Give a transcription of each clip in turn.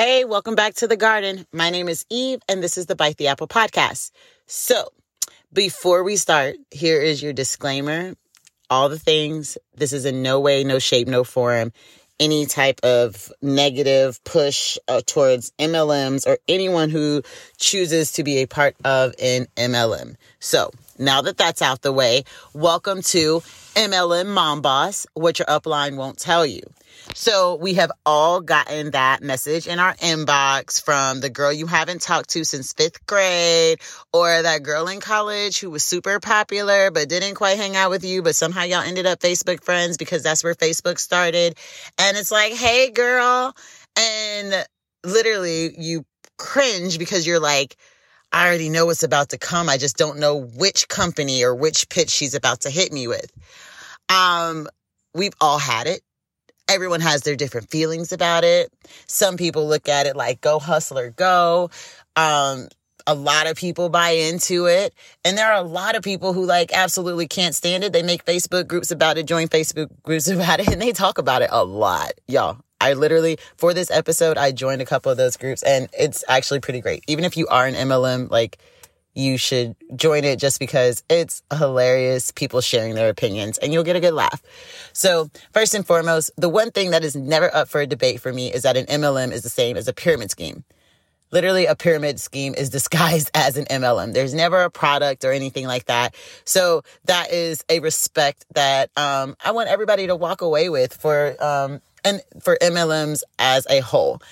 Hey, welcome back to the garden. My name is Eve, and this is the Bite the Apple podcast. So, before we start, here is your disclaimer. All the things, this is in no way, no shape, no form, any type of negative push uh, towards MLMs or anyone who chooses to be a part of an MLM. So, now that that's out the way, welcome to MLM Mom Boss, what your upline won't tell you. So we have all gotten that message in our inbox from the girl you haven't talked to since fifth grade or that girl in college who was super popular but didn't quite hang out with you, but somehow y'all ended up Facebook friends because that's where Facebook started. And it's like, hey girl. And literally you cringe because you're like, I already know what's about to come. I just don't know which company or which pitch she's about to hit me with. Um, we've all had it everyone has their different feelings about it. Some people look at it like go hustler go. Um, a lot of people buy into it. And there are a lot of people who like absolutely can't stand it. They make Facebook groups about it, join Facebook groups about it, and they talk about it a lot. Y'all, I literally, for this episode, I joined a couple of those groups and it's actually pretty great. Even if you are an MLM, like, you should join it just because it's hilarious people sharing their opinions and you'll get a good laugh. So, first and foremost, the one thing that is never up for a debate for me is that an MLM is the same as a pyramid scheme. Literally, a pyramid scheme is disguised as an MLM. There's never a product or anything like that. So that is a respect that um, I want everybody to walk away with for um, and for MLMs as a whole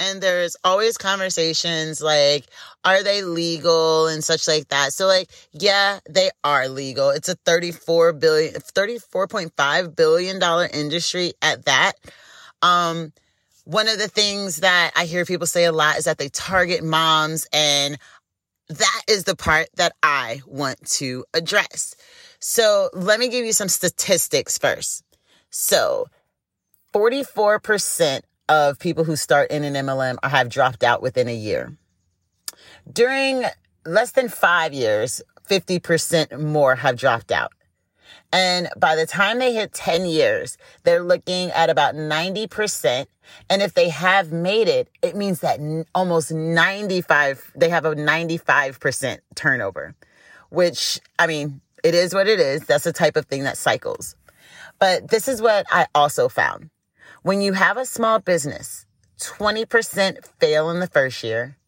and there's always conversations like are they legal? and such like that. So like yeah they are legal. It's a 34 billion 34.5 billion dollar industry at that. Um one of the things that i hear people say a lot is that they target moms and that is the part that i want to address. So let me give you some statistics first. So 44% of people who start in an MLM have dropped out within a year. During less than five years, 50% more have dropped out. And by the time they hit 10 years, they're looking at about 90%. And if they have made it, it means that almost 95, they have a 95% turnover, which, I mean, it is what it is. That's the type of thing that cycles. But this is what I also found. When you have a small business, 20% fail in the first year,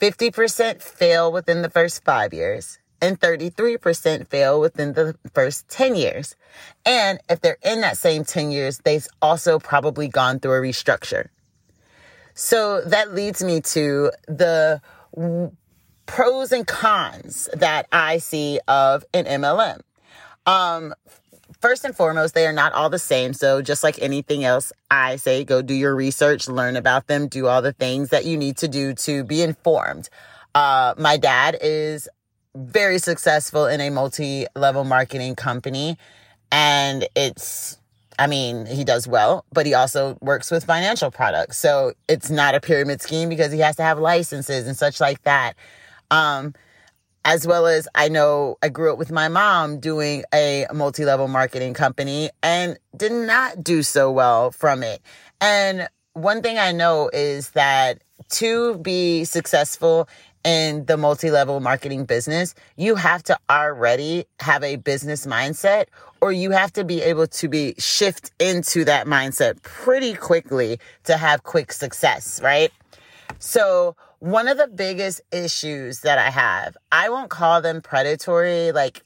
50% fail within the first five years, and 33% fail within the first 10 years. And if they're in that same 10 years, they've also probably gone through a restructure. So that leads me to the pros and cons that I see of an MLM. Um, first and foremost, they are not all the same. So just like anything else, I say go do your research, learn about them, do all the things that you need to do to be informed. Uh, my dad is very successful in a multi-level marketing company and it's I mean, he does well, but he also works with financial products. So it's not a pyramid scheme because he has to have licenses and such like that. Um, as well as I know I grew up with my mom doing a multi level marketing company and did not do so well from it. And one thing I know is that to be successful in the multi level marketing business, you have to already have a business mindset or you have to be able to be shift into that mindset pretty quickly to have quick success, right? So one of the biggest issues that I have, I won't call them predatory like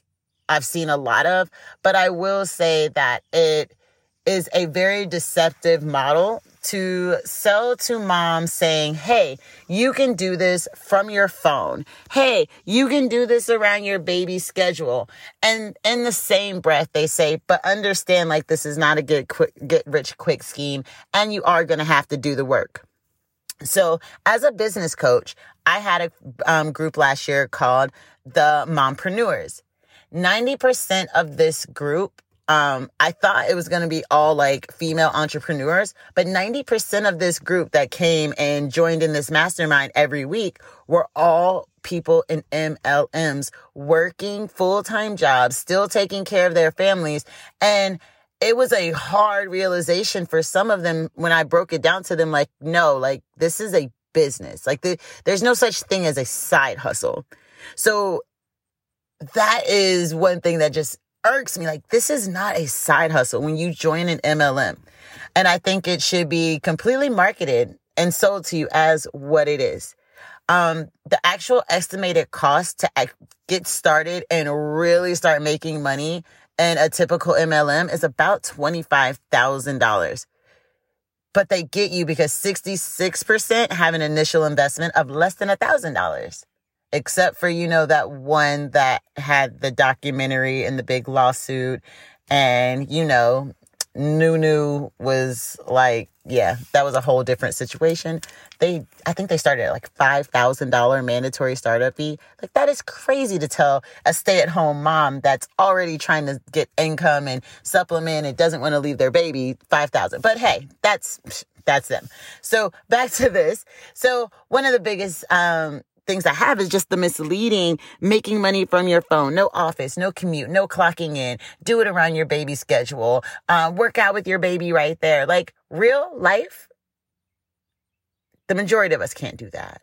I've seen a lot of, but I will say that it is a very deceptive model to sell to moms saying, Hey, you can do this from your phone. Hey, you can do this around your baby schedule. And in the same breath, they say, but understand like this is not a good quick, get rich quick scheme and you are going to have to do the work. So, as a business coach, I had a um, group last year called the Mompreneurs. 90% of this group, um, I thought it was going to be all like female entrepreneurs, but 90% of this group that came and joined in this mastermind every week were all people in MLMs working full time jobs, still taking care of their families. And it was a hard realization for some of them when I broke it down to them like, no, like this is a business. Like the, there's no such thing as a side hustle. So that is one thing that just irks me. Like this is not a side hustle when you join an MLM. And I think it should be completely marketed and sold to you as what it is. Um, the actual estimated cost to get started and really start making money in a typical MLM is about $25,000. But they get you because 66% have an initial investment of less than $1,000. Except for, you know, that one that had the documentary and the big lawsuit and, you know, Nunu was like, yeah, that was a whole different situation. They, I think they started at like $5,000 mandatory startup fee. Like that is crazy to tell a stay at home mom that's already trying to get income and supplement and doesn't want to leave their baby 5,000. But hey, that's, that's them. So back to this. So one of the biggest, um, things I have is just the misleading making money from your phone. No office, no commute, no clocking in. Do it around your baby schedule. Uh, work out with your baby right there. Like real life, the majority of us can't do that.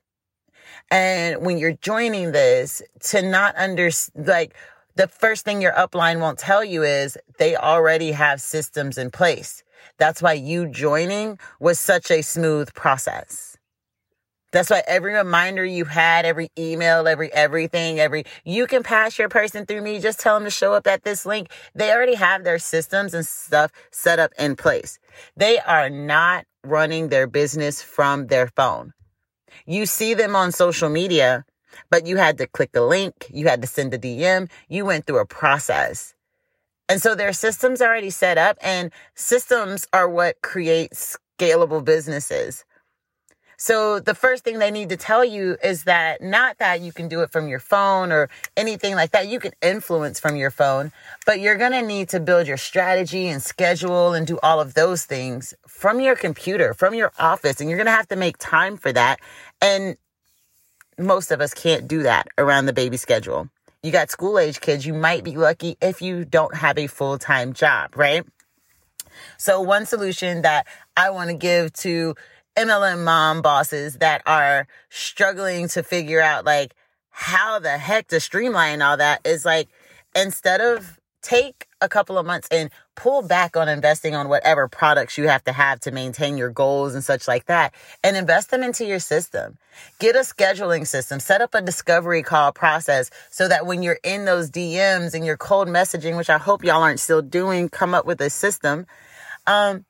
And when you're joining this, to not under like the first thing your upline won't tell you is they already have systems in place. That's why you joining was such a smooth process that's why every reminder you had, every email, every everything, every, you can pass your person through me. Just tell them to show up at this link. They already have their systems and stuff set up in place. They are not running their business from their phone. You see them on social media, but you had to click a link. You had to send a DM. You went through a process. And so their systems already set up and systems are what create scalable businesses. So the first thing they need to tell you is that not that you can do it from your phone or anything like that. You can influence from your phone, but you're going to need to build your strategy and schedule and do all of those things from your computer, from your office. And you're going to have to make time for that. And most of us can't do that around the baby schedule. You got school age kids. You might be lucky if you don't have a full time job, right? So one solution that I want to give to MLM mom bosses that are struggling to figure out like how the heck to streamline all that is like instead of take a couple of months and pull back on investing on whatever products you have to have to maintain your goals and such like that and invest them into your system. Get a scheduling system, set up a discovery call process so that when you're in those DMs and your cold messaging, which I hope y'all aren't still doing, come up with a system. Um,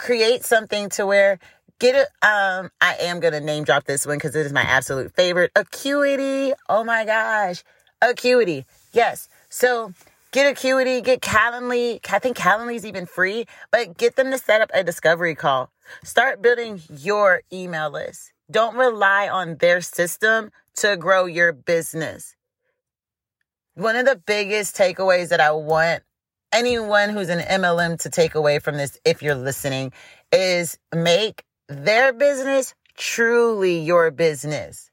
create something to where Get it. Um, I am gonna name drop this one because it is my absolute favorite. Acuity. Oh my gosh. Acuity. Yes. So get Acuity, get Calendly. I think Calendly is even free, but get them to set up a discovery call. Start building your email list. Don't rely on their system to grow your business. One of the biggest takeaways that I want anyone who's an MLM to take away from this, if you're listening, is make their business truly your business.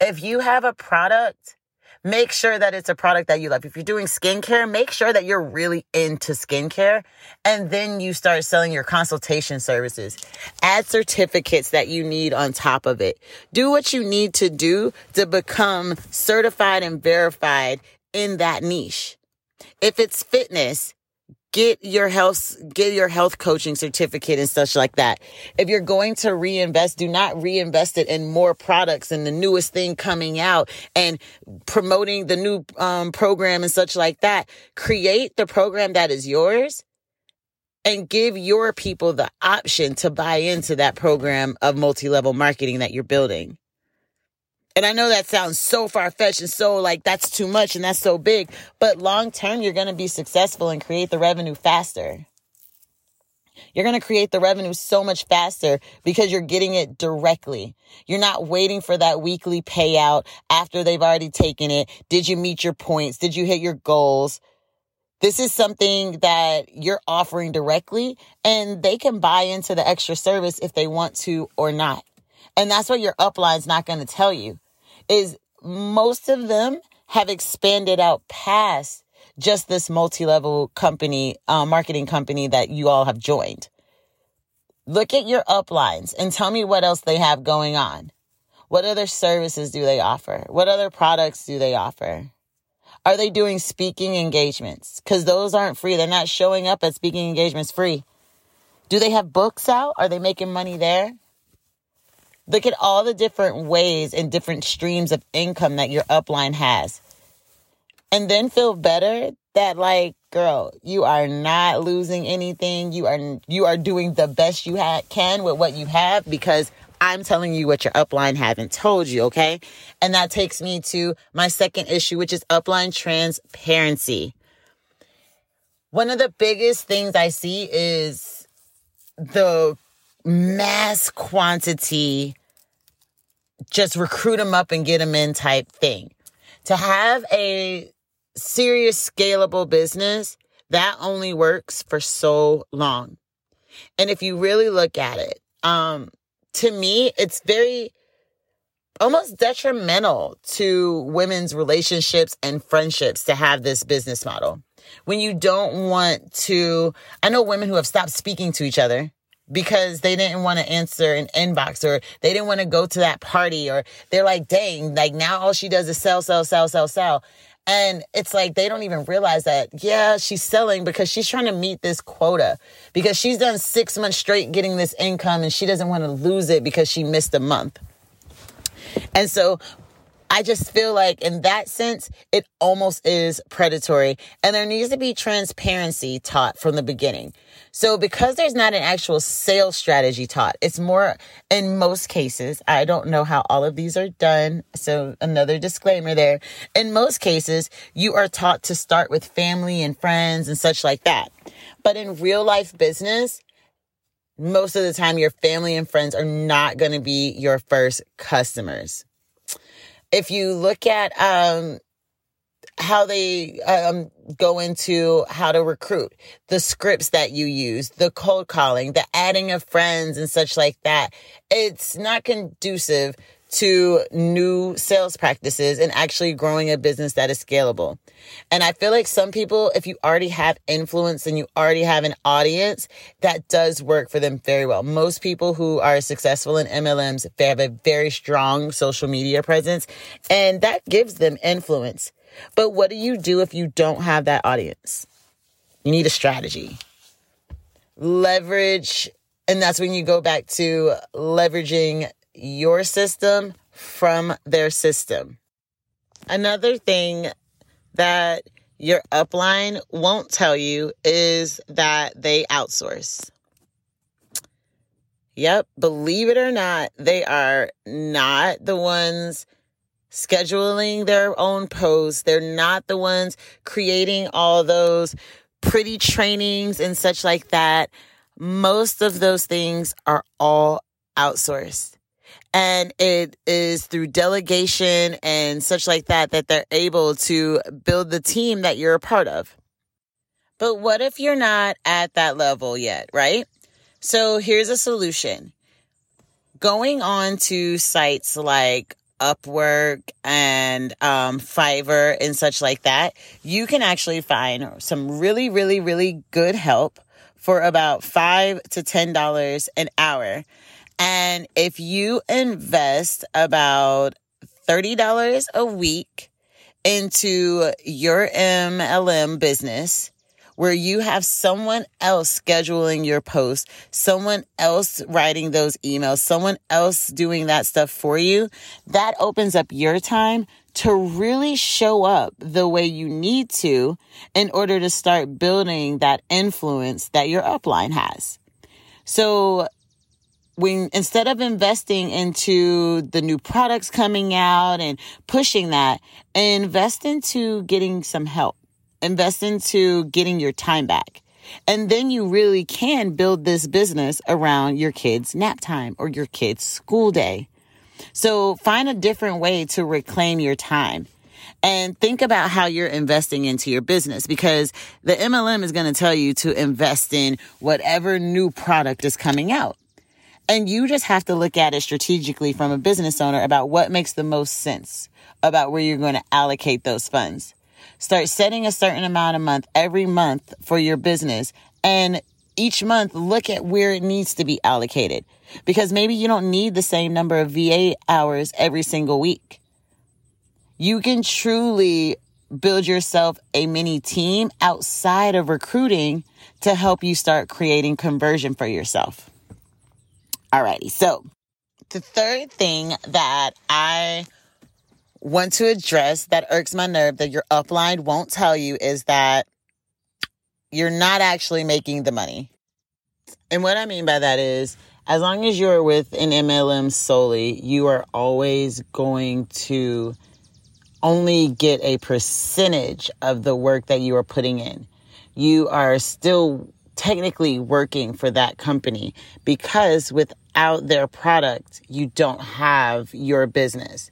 If you have a product, make sure that it's a product that you love. If you're doing skincare, make sure that you're really into skincare. And then you start selling your consultation services. Add certificates that you need on top of it. Do what you need to do to become certified and verified in that niche. If it's fitness, get your health get your health coaching certificate and such like that. If you're going to reinvest do not reinvest it in more products and the newest thing coming out and promoting the new um, program and such like that. Create the program that is yours and give your people the option to buy into that program of multi-level marketing that you're building and I know that sounds so far fetched and so like that's too much and that's so big, but long term, you're going to be successful and create the revenue faster. You're going to create the revenue so much faster because you're getting it directly. You're not waiting for that weekly payout after they've already taken it. Did you meet your points? Did you hit your goals? This is something that you're offering directly and they can buy into the extra service if they want to or not. And that's what your upline's not going to tell you is most of them have expanded out past just this multi-level company, uh, marketing company that you all have joined. Look at your uplines and tell me what else they have going on. What other services do they offer? What other products do they offer? Are they doing speaking engagements? Because those aren't free. They're not showing up at speaking engagements free. Do they have books out? Are they making money there? Look at all the different ways and different streams of income that your upline has. And then feel better that like, girl, you are not losing anything. You are you are doing the best you ha- can with what you have because I'm telling you what your upline haven't told you, okay? And that takes me to my second issue, which is upline transparency. One of the biggest things I see is the mass quantity, just recruit them up and get them in type thing. To have a serious scalable business, that only works for so long. And if you really look at it, um, to me, it's very almost detrimental to women's relationships and friendships to have this business model. When you don't want to, I know women who have stopped speaking to each other because they didn't want to answer an inbox or they didn't want to go to that party or they're like, dang, like now all she does is sell, sell, sell, sell, sell. And it's like they don't even realize that, yeah, she's selling because she's trying to meet this quota because she's done six months straight getting this income and she doesn't want to lose it because she missed a month. And so I just feel like in that sense, it almost is predatory and there needs to be transparency taught from the beginning. So because there's not an actual sales strategy taught, it's more in most cases, I don't know how all of these are done. So another disclaimer there. In most cases, you are taught to start with family and friends and such like that. But in real life business, most of the time your family and friends are not going to be your first customers. If you look at um, how they um, go into how to recruit, the scripts that you use, the cold calling, the adding of friends and such like that. It's not conducive to new sales practices and actually growing a business that is scalable. And I feel like some people, if you already have influence and you already have an audience, that does work for them very well. Most people who are successful in MLMs, they have a very strong social media presence and that gives them influence. But what do you do if you don't have that audience? You need a strategy. Leverage, and that's when you go back to leveraging your system from their system. Another thing that your upline won't tell you is that they outsource. Yep, believe it or not, they are not the ones scheduling their own posts. They're not the ones creating all those pretty trainings and such like that. Most of those things are all outsourced. And it is through delegation and such like that that they're able to build the team that you're a part of. But what if you're not at that level yet, right? So here's a solution. Going on to sites like Upwork and um, Fiverr and such like that, you can actually find some really, really, really good help for about five to ten dollars an hour. And if you invest about thirty dollars a week into your MLM business, where you have someone else scheduling your post, someone else writing those emails, someone else doing that stuff for you, that opens up your time to really show up the way you need to in order to start building that influence that your upline has. So when instead of investing into the new products coming out and pushing that, invest into getting some help invest into getting your time back. And then you really can build this business around your kids' nap time or your kids' school day. So find a different way to reclaim your time and think about how you're investing into your business because the MLM is going to tell you to invest in whatever new product is coming out. And you just have to look at it strategically from a business owner about what makes the most sense about where you're going to allocate those funds. Start setting a certain amount a month every month for your business. And each month, look at where it needs to be allocated because maybe you don't need the same number of VA hours every single week. You can truly build yourself a mini team outside of recruiting to help you start creating conversion for yourself. Alrighty. So the third thing that I want to address that irks my nerve that your upline won't tell you is that you're not actually making the money. And what I mean by that is, as long as you're with an MLM solely, you are always going to only get a percentage of the work that you are putting in. You are still technically working for that company because without their product, you don't have your business.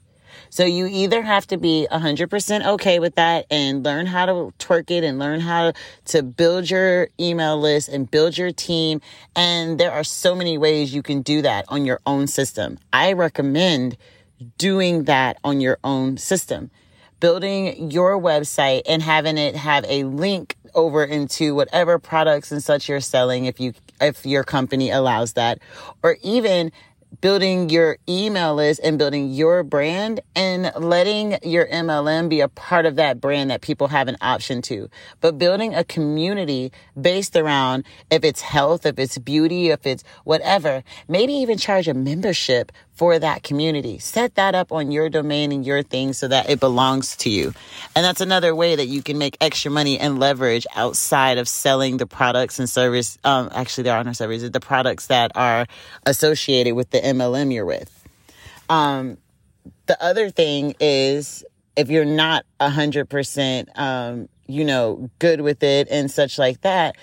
So you either have to be 100% okay with that and learn how to twerk it and learn how to build your email list and build your team. And there are so many ways you can do that on your own system. I recommend doing that on your own system. Building your website and having it have a link over into whatever products and such you're selling if you if your company allows that or even building your email list and building your brand and letting your MLM be a part of that brand that people have an option to. But building a community based around if it's health, if it's beauty, if it's whatever, maybe even charge a membership for that community. Set that up on your domain and your thing so that it belongs to you. And that's another way that you can make extra money and leverage outside of selling the products and service. Um, actually, there are no services, the products that are associated with the MLM you're with. Um, the other thing is if you're not a hundred percent, um, you know, good with it and such like that,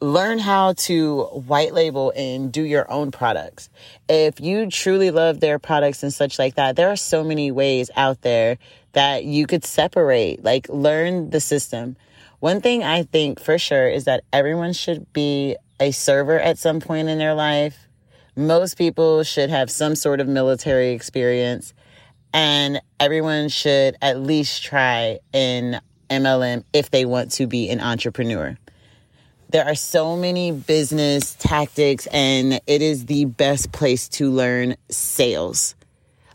learn how to white label and do your own products. If you truly love their products and such like that, there are so many ways out there that you could separate, like learn the system. One thing I think for sure is that everyone should be a server at some point in their life. Most people should have some sort of military experience and everyone should at least try in MLM if they want to be an entrepreneur. There are so many business tactics, and it is the best place to learn sales.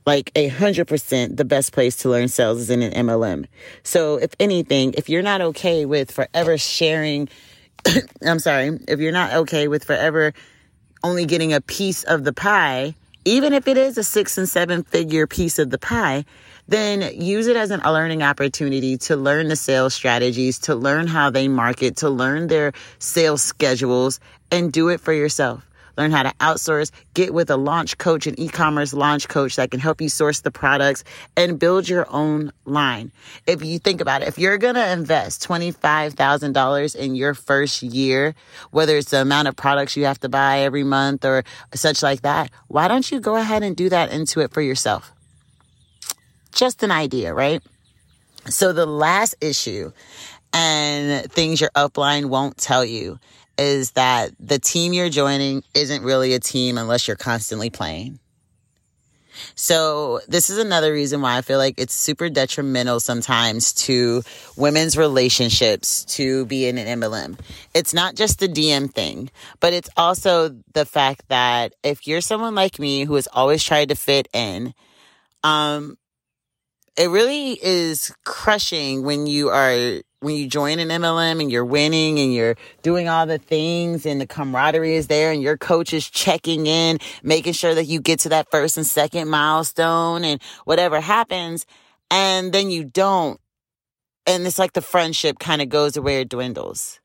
Like a hundred percent, the best place to learn sales is in an MLM. So, if anything, if you're not okay with forever sharing, I'm sorry, if you're not okay with forever only getting a piece of the pie, even if it is a six and seven figure piece of the pie, then use it as an, a learning opportunity to learn the sales strategies, to learn how they market, to learn their sales schedules, and do it for yourself. Learn how to outsource, get with a launch coach, an e-commerce launch coach that can help you source the products and build your own line. If you think about it, if you're going to invest $25,000 in your first year, whether it's the amount of products you have to buy every month or such like that, why don't you go ahead and do that into it for yourself? Just an idea, right? So the last issue and things your upline won't tell you is that the team you're joining isn't really a team unless you're constantly playing. So this is another reason why I feel like it's super detrimental sometimes to women's relationships to be in an MLM. It's not just the DM thing, but it's also the fact that if you're someone like me who has always tried to fit in, um, it really is crushing when you are when you join an MLM and you're winning and you're doing all the things and the camaraderie is there and your coach is checking in, making sure that you get to that first and second milestone and whatever happens. And then you don't. And it's like the friendship kind of goes away or dwindles.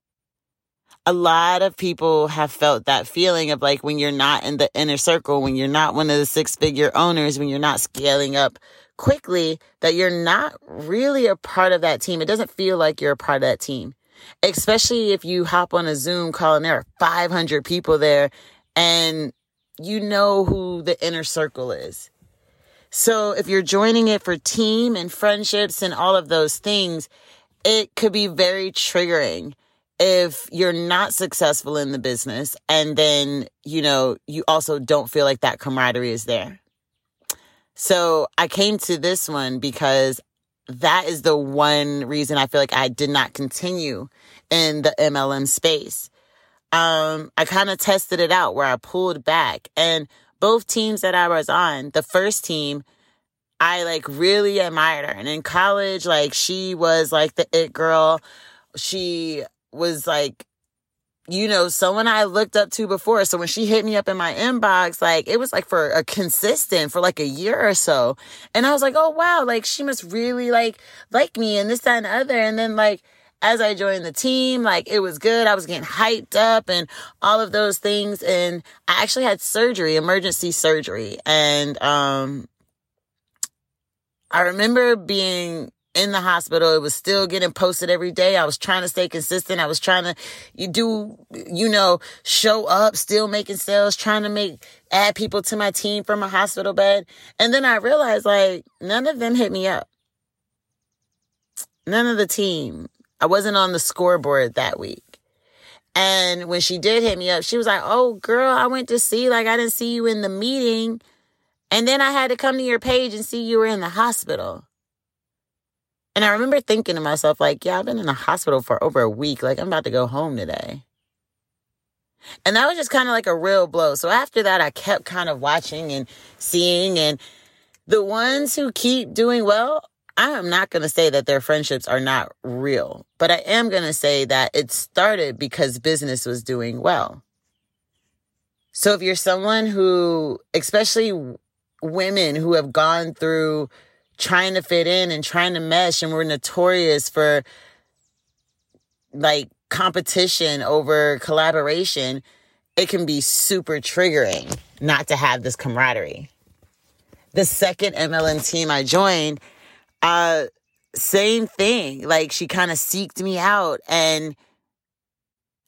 A lot of people have felt that feeling of like when you're not in the inner circle, when you're not one of the six figure owners, when you're not scaling up quickly that you're not really a part of that team. It doesn't feel like you're a part of that team, especially if you hop on a Zoom call and there are 500 people there and you know who the inner circle is. So if you're joining it for team and friendships and all of those things, it could be very triggering if you're not successful in the business and then, you know, you also don't feel like that camaraderie is there. So I came to this one because that is the one reason I feel like I did not continue in the MLM space. Um, I kind of tested it out where I pulled back and both teams that I was on, the first team, I like really admired her. And in college, like she was like the it girl. She was like, you know, someone I looked up to before. So when she hit me up in my inbox, like it was like for a consistent for like a year or so. And I was like, oh wow, like she must really like like me and this, that, and the other. And then like as I joined the team, like it was good. I was getting hyped up and all of those things. And I actually had surgery, emergency surgery. And, um, I remember being in the hospital. It was still getting posted every day. I was trying to stay consistent. I was trying to you do, you know, show up, still making sales, trying to make, add people to my team from a hospital bed. And then I realized like none of them hit me up. None of the team. I wasn't on the scoreboard that week. And when she did hit me up, she was like, Oh, girl, I went to see, like, I didn't see you in the meeting. And then I had to come to your page and see you were in the hospital. And I remember thinking to myself, like, yeah, I've been in the hospital for over a week. Like, I'm about to go home today. And that was just kind of like a real blow. So after that, I kept kind of watching and seeing. And the ones who keep doing well I am not going to say that their friendships are not real, but I am going to say that it started because business was doing well. So if you're someone who, especially women who have gone through trying to fit in and trying to mesh and we're notorious for like competition over collaboration, it can be super triggering not to have this camaraderie. The second MLM team I joined, uh, same thing. Like she kind of seeked me out and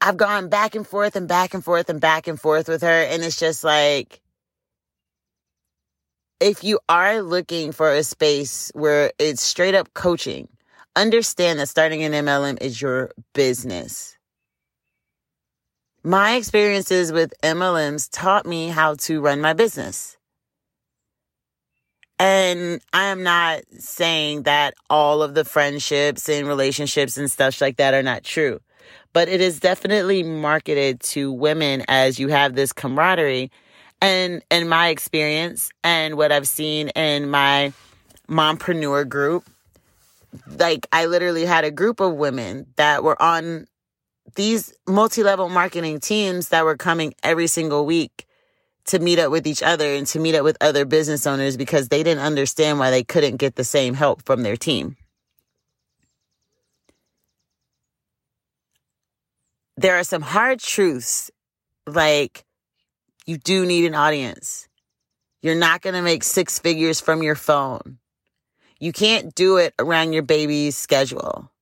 I've gone back and forth and back and forth and back and forth with her. And it's just like, if you are looking for a space where it's straight up coaching, understand that starting an MLM is your business. My experiences with MLMs taught me how to run my business. And I am not saying that all of the friendships and relationships and stuff like that are not true, but it is definitely marketed to women as you have this camaraderie. And in my experience and what I've seen in my mompreneur group, like I literally had a group of women that were on these multi-level marketing teams that were coming every single week to meet up with each other and to meet up with other business owners because they didn't understand why they couldn't get the same help from their team. There are some hard truths like you do need an audience. You're not going to make six figures from your phone. You can't do it around your baby's schedule.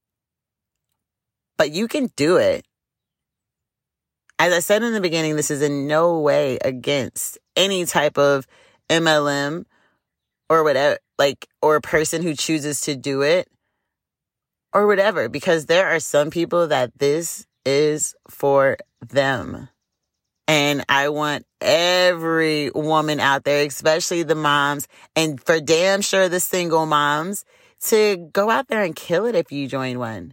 But you can do it as I said in the beginning, this is in no way against any type of MLM or whatever, like, or a person who chooses to do it or whatever, because there are some people that this is for them. And I want every woman out there, especially the moms, and for damn sure the single moms, to go out there and kill it if you join one.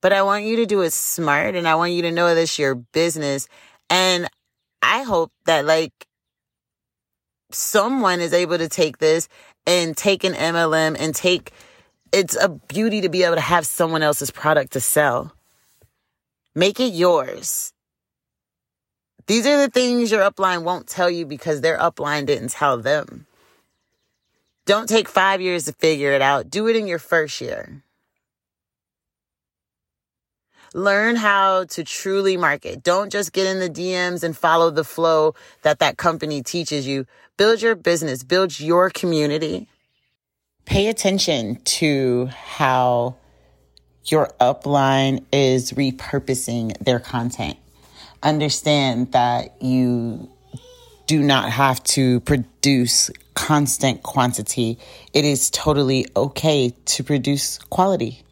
But I want you to do it smart and I want you to know this your business. And I hope that like someone is able to take this and take an MLM and take it's a beauty to be able to have someone else's product to sell. Make it yours. These are the things your upline won't tell you because their upline didn't tell them. Don't take five years to figure it out. Do it in your first year. Learn how to truly market. Don't just get in the DMs and follow the flow that that company teaches you. Build your business, build your community. Pay attention to how your upline is repurposing their content. Understand that you do not have to produce constant quantity. It is totally okay to produce quality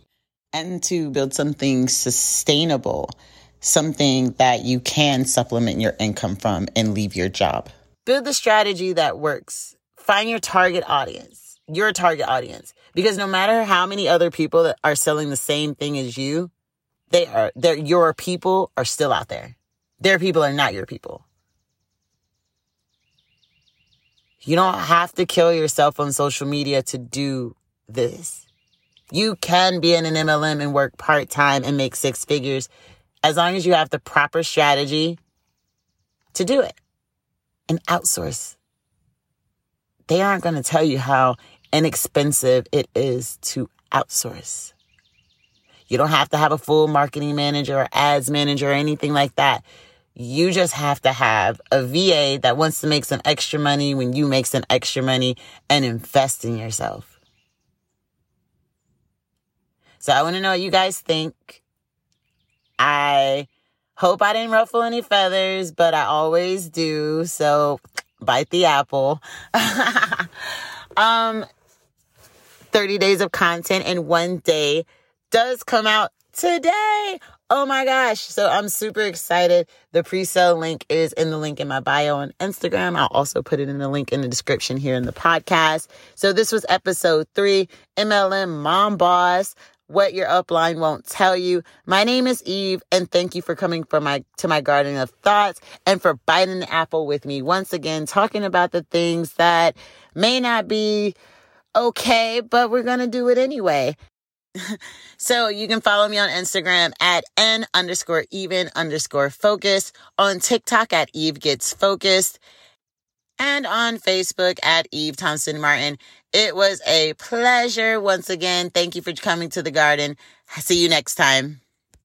and to build something sustainable, something that you can supplement your income from and leave your job. Build the strategy that works. Find your target audience. your target audience. Because no matter how many other people that are selling the same thing as you, they are, they're, your people are still out there. Their people are not your people. You don't have to kill yourself on social media to do this. You can be in an MLM and work part time and make six figures as long as you have the proper strategy to do it and outsource. They aren't going to tell you how inexpensive it is to outsource. You don't have to have a full marketing manager or ads manager or anything like that. You just have to have a VA that wants to make some extra money when you make some extra money and invest in yourself. So I want to know what you guys think. I hope I didn't ruffle any feathers, but I always do. So bite the apple. um 30 days of content in one day does come out today. Oh my gosh. So I'm super excited. The pre-sale link is in the link in my bio on Instagram. I'll also put it in the link in the description here in the podcast. So this was episode three, MLM Mom Boss. What your upline won't tell you. My name is Eve and thank you for coming for my to my garden of thoughts and for biting the apple with me once again talking about the things that may not be okay, but we're going to do it anyway. so you can follow me on Instagram at n underscore even underscore focus, on TikTok at Eve Gets Focused, and on Facebook at Eve Thompson Martin. It was a pleasure once again. Thank you for coming to the garden. See you next time.